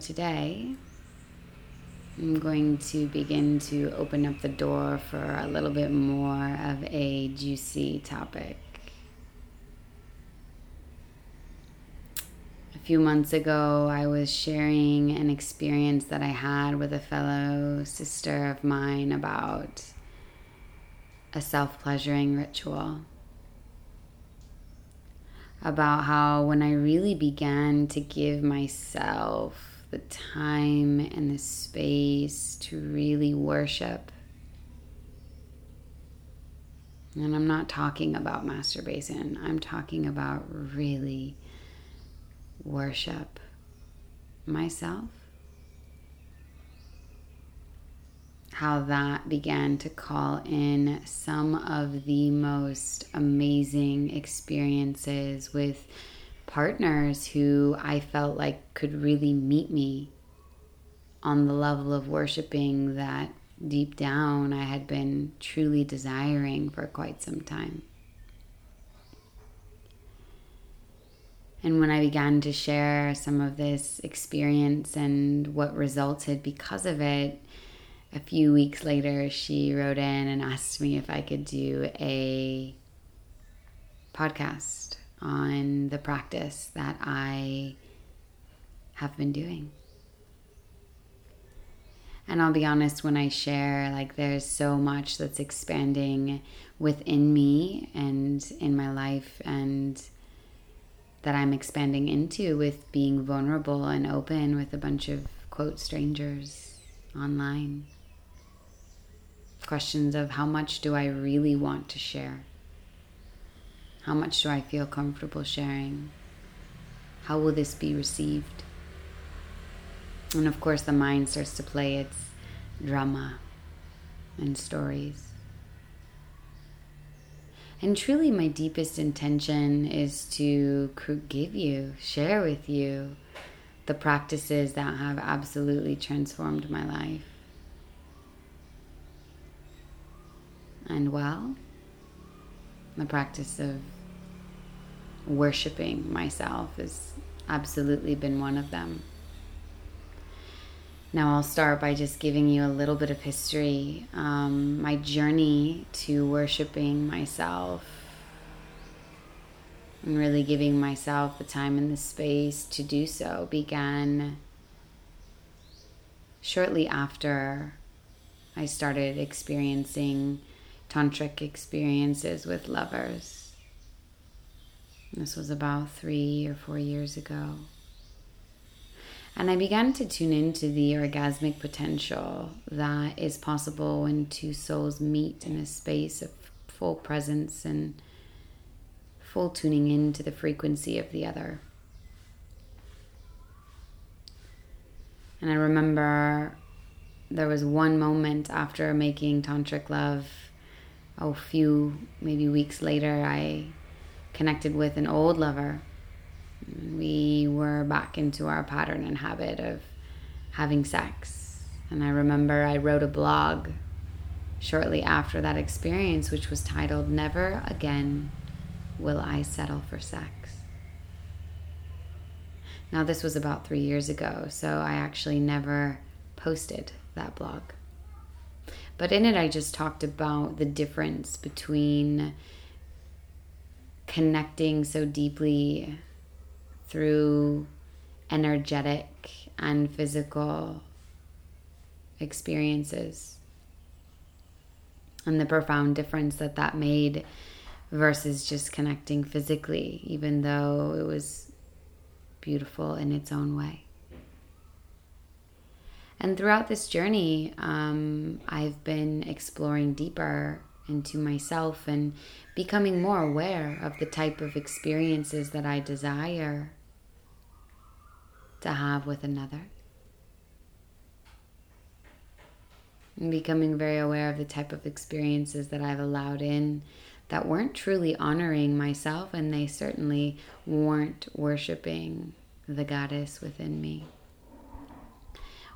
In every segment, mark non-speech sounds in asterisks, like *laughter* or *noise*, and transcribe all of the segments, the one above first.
Today I'm going to begin to open up the door for a little bit more of a juicy topic. A few months ago, I was sharing an experience that I had with a fellow sister of mine about a self pleasuring ritual. About how when I really began to give myself the time and the space to really worship. And I'm not talking about masturbation, I'm talking about really worship myself how that began to call in some of the most amazing experiences with partners who I felt like could really meet me on the level of worshiping that deep down I had been truly desiring for quite some time. And when I began to share some of this experience and what resulted because of it, a few weeks later, she wrote in and asked me if I could do a podcast on the practice that I have been doing. And I'll be honest, when I share, like, there's so much that's expanding within me and in my life, and that I'm expanding into with being vulnerable and open with a bunch of quote strangers online questions of how much do I really want to share? How much do I feel comfortable sharing? How will this be received? And of course, the mind starts to play its drama and stories. And truly, my deepest intention is to give you, share with you the practices that have absolutely transformed my life. and well. The practice of worshiping myself has absolutely been one of them. Now, I'll start by just giving you a little bit of history. Um, my journey to worshiping myself and really giving myself the time and the space to do so began shortly after I started experiencing tantric experiences with lovers. This was about three or four years ago. And I began to tune into the orgasmic potential that is possible when two souls meet in a space of full presence and full tuning into the frequency of the other. And I remember there was one moment after making tantric love a few maybe weeks later, I connected with an old lover. We were back into our pattern and habit of having sex. And I remember I wrote a blog shortly after that experience, which was titled Never Again Will I Settle for Sex. Now, this was about three years ago, so I actually never posted that blog. But in it, I just talked about the difference between connecting so deeply through energetic and physical experiences and the profound difference that that made versus just connecting physically, even though it was beautiful in its own way. And throughout this journey, um, I've been exploring deeper into myself and becoming more aware of the type of experiences that I desire to have with another. And becoming very aware of the type of experiences that I've allowed in that weren't truly honoring myself, and they certainly weren't worshiping the goddess within me.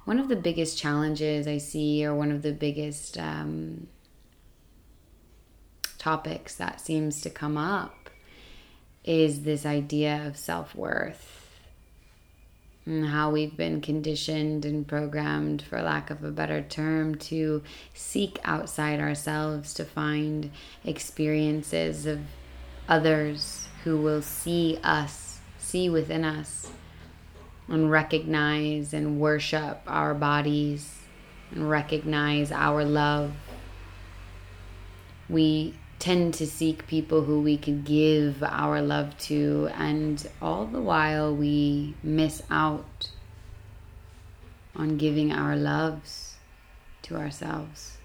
One of the biggest challenges I see, or one of the biggest um, topics that seems to come up, is this idea of self worth and how we've been conditioned and programmed, for lack of a better term, to seek outside ourselves to find experiences of others who will see us, see within us, and recognize and worship our bodies and recognize our love. We tend to seek people who we could give our love to, and all the while we miss out on giving our loves to ourselves,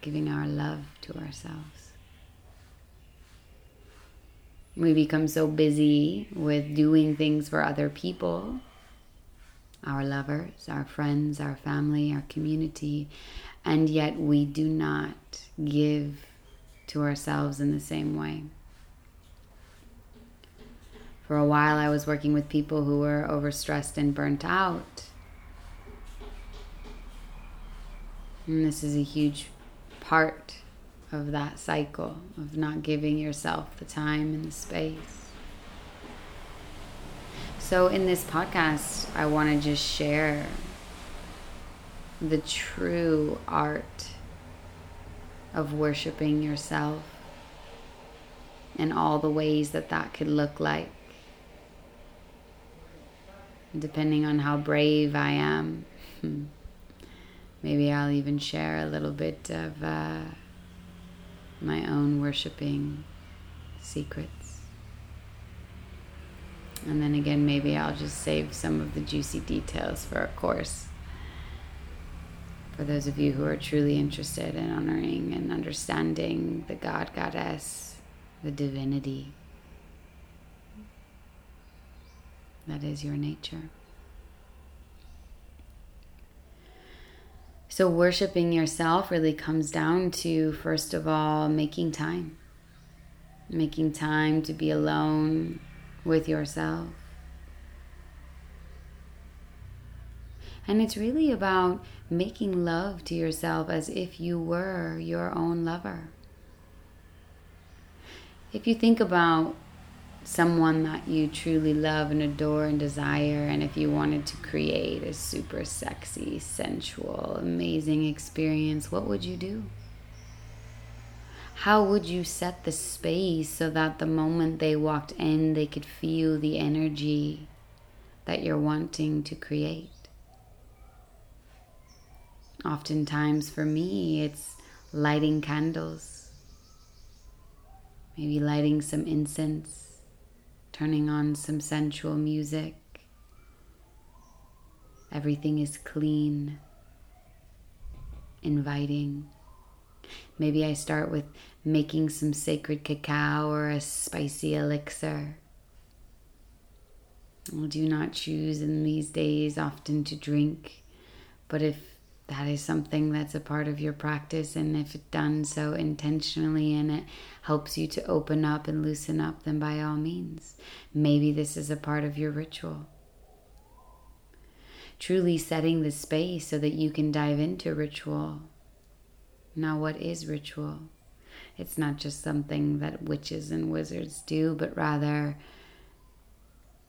giving our love to ourselves. We become so busy with doing things for other people, our lovers, our friends, our family, our community, and yet we do not give to ourselves in the same way. For a while, I was working with people who were overstressed and burnt out. And this is a huge part of that cycle of not giving yourself the time and the space. So, in this podcast, I want to just share the true art of worshiping yourself and all the ways that that could look like. Depending on how brave I am, *laughs* maybe I'll even share a little bit of uh, my own worshiping secrets. And then again, maybe I'll just save some of the juicy details for a course for those of you who are truly interested in honoring and understanding the God, Goddess, the divinity that is your nature. So, worshiping yourself really comes down to, first of all, making time. Making time to be alone with yourself. And it's really about making love to yourself as if you were your own lover. If you think about someone that you truly love and adore and desire, and if you wanted to create a super sexy, sensual, amazing experience, what would you do? How would you set the space so that the moment they walked in, they could feel the energy that you're wanting to create? Oftentimes, for me, it's lighting candles, maybe lighting some incense, turning on some sensual music. Everything is clean, inviting. Maybe I start with making some sacred cacao or a spicy elixir. I do not choose in these days often to drink, but if that is something that's a part of your practice. And if done so intentionally and it helps you to open up and loosen up, then by all means, maybe this is a part of your ritual. Truly setting the space so that you can dive into ritual. Now, what is ritual? It's not just something that witches and wizards do, but rather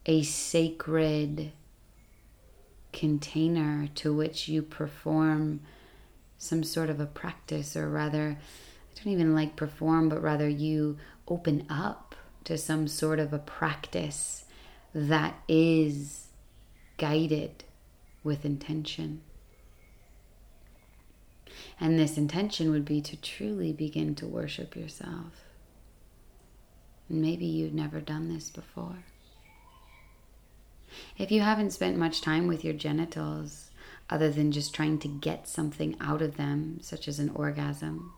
a sacred container to which you perform some sort of a practice, or rather, I don't even like perform, but rather you open up to some sort of a practice that is guided with intention. And this intention would be to truly begin to worship yourself. And maybe you've never done this before. If you haven't spent much time with your genitals, other than just trying to get something out of them, such as an orgasm,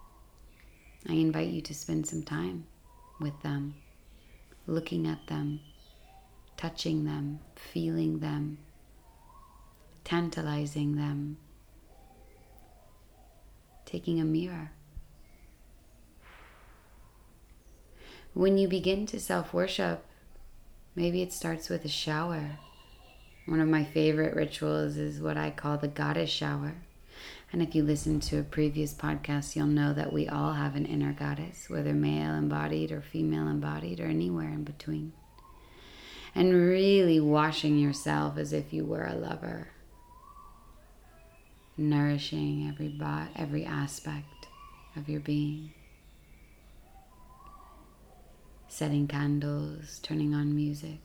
I invite you to spend some time with them, looking at them, touching them, feeling them, tantalizing them, taking a mirror. When you begin to self worship, maybe it starts with a shower. One of my favorite rituals is what I call the goddess shower. And if you listen to a previous podcast, you'll know that we all have an inner goddess, whether male embodied or female embodied or anywhere in between. And really washing yourself as if you were a lover, nourishing every, bo- every aspect of your being. Setting candles, turning on music.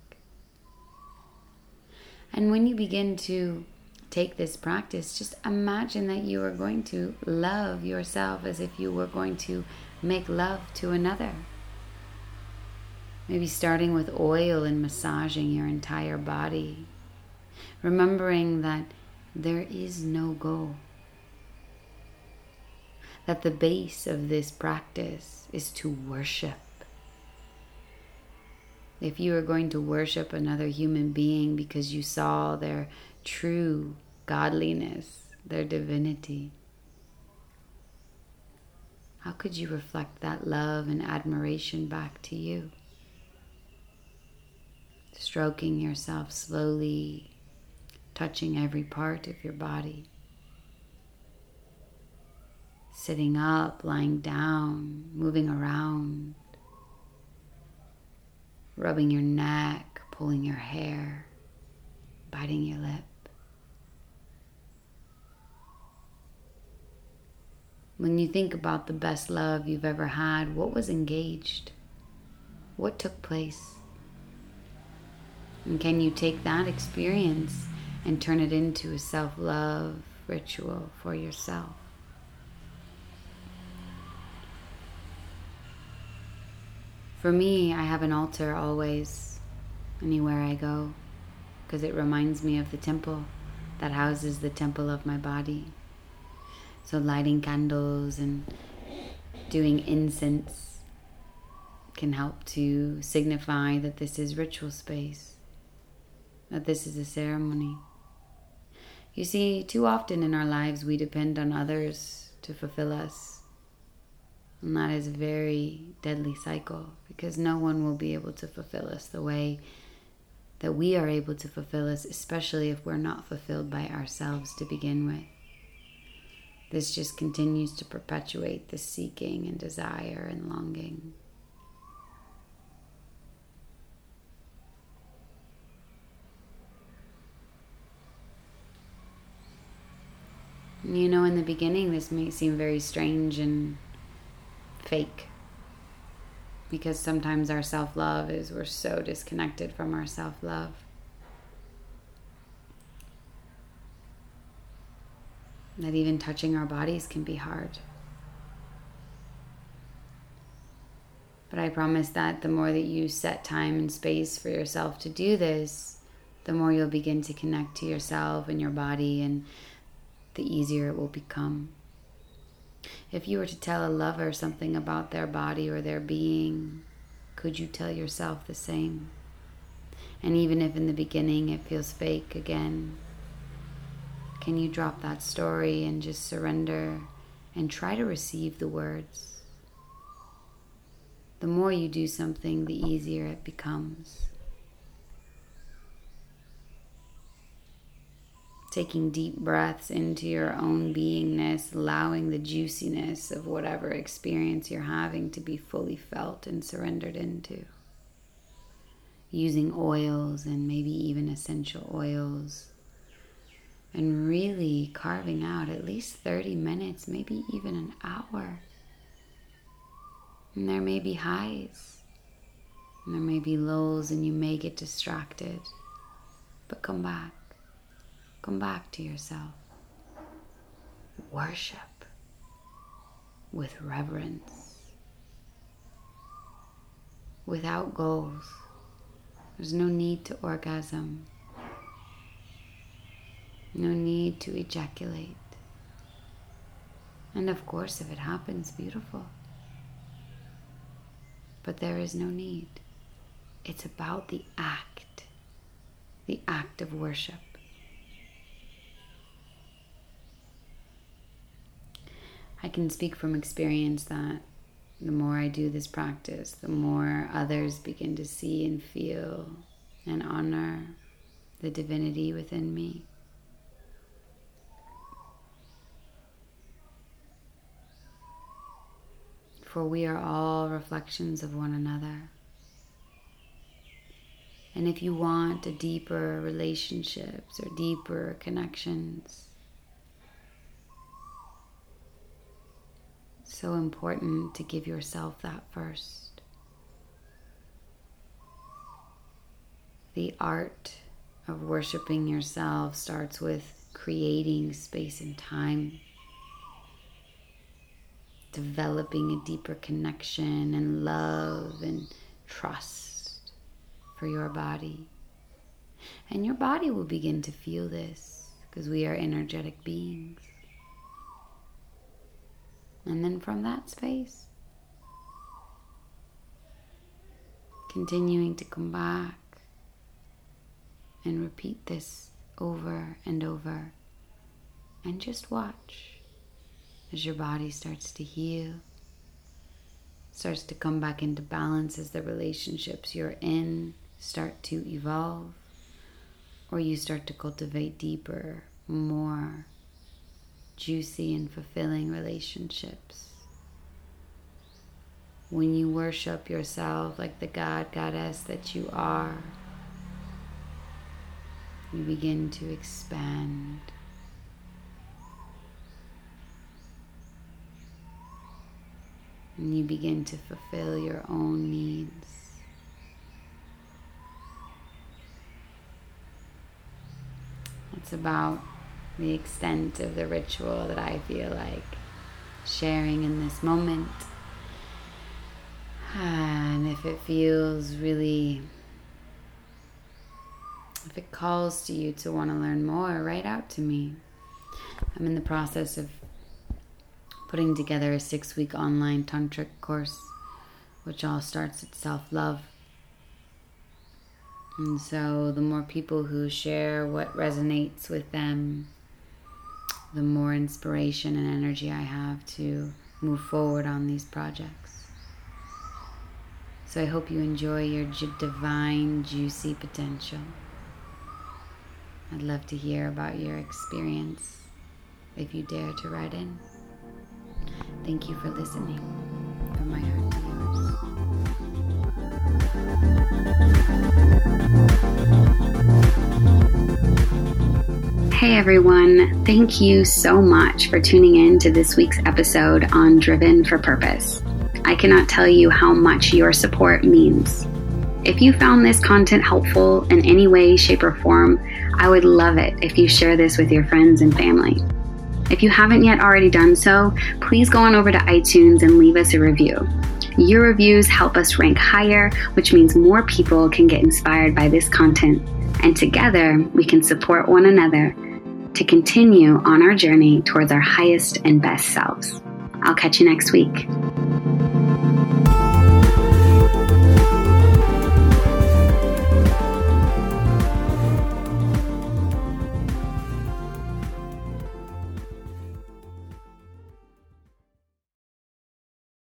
And when you begin to take this practice, just imagine that you are going to love yourself as if you were going to make love to another. Maybe starting with oil and massaging your entire body. Remembering that there is no goal. That the base of this practice is to worship. If you are going to worship another human being because you saw their true godliness, their divinity. How could you reflect that love and admiration back to you? Stroking yourself slowly, touching every part of your body. Sitting up, lying down, moving around, rubbing your neck, pulling your hair, biting your lip. When you think about the best love you've ever had, what was engaged? What took place? And can you take that experience and turn it into a self love ritual for yourself? For me, I have an altar always, anywhere I go, because it reminds me of the temple that houses the temple of my body. So, lighting candles and doing incense can help to signify that this is ritual space, that this is a ceremony. You see, too often in our lives we depend on others to fulfill us. And that is a very deadly cycle because no one will be able to fulfill us the way that we are able to fulfill us, especially if we're not fulfilled by ourselves to begin with this just continues to perpetuate the seeking and desire and longing. You know, in the beginning, this may seem very strange and fake because sometimes our self love is we're so disconnected from our self love. that even touching our bodies can be hard. But I promise that the more that you set time and space for yourself to do this, the more you'll begin to connect to yourself and your body, and the easier it will become. If you were to tell a lover something about their body or their being, could you tell yourself the same? And even if in the beginning it feels fake again, can you drop that story and just surrender and try to receive the words? The more you do something, the easier it becomes. Taking deep breaths into your own beingness, allowing the juiciness of whatever experience you're having to be fully felt and surrendered into. Using oils and maybe even essential oils and really carving out at least 30 minutes, maybe even an hour. And there may be highs, and there may be lows, and you may get distracted. But come back. Come back to yourself. Worship with reverence. without goals. There's no need to orgasm, no need to ejaculate. And of course, if it happens, beautiful. But there is no need. It's about the act, the act of worship. I can speak from experience that the more I do this practice, the more others begin to see and feel and honor the divinity within me. For we are all reflections of one another. And if you want a deeper relationships or deeper connections, so important to give yourself that first. The art of worshiping yourself starts with creating space and time, developing a deeper connection and love and trust for your body. And your body will begin to feel this because we are energetic beings. And then from that space, continuing to come back and repeat this over and over. And just watch as your body starts to heal, starts to come back into balance as the relationships you're in start to evolve, or you start to cultivate deeper, more juicy and fulfilling relationships. When you worship yourself like the God, Goddess that you are, you begin to expand. And you begin to fulfill your own needs. It's about the extent of the ritual that I feel like sharing in this moment. And if it feels really, if it calls to you to want to learn more, write out to me. I'm in the process of putting together a six week online tantric course, which all starts at self love. And so, the more people who share what resonates with them, the more inspiration and energy I have to move forward on these projects. So I hope you enjoy your divine, juicy potential. I'd love to hear about your experience if you dare to write in. Thank you for listening. From my heart to yours. Hey everyone, thank you so much for tuning in to this week's episode on Driven for Purpose. I cannot tell you how much your support means. If you found this content helpful in any way, shape, or form, I would love it if you share this with your friends and family. If you haven't yet already done so, please go on over to iTunes and leave us a review. Your reviews help us rank higher, which means more people can get inspired by this content, and together we can support one another to continue on our journey towards our highest and best selves. I'll catch you next week.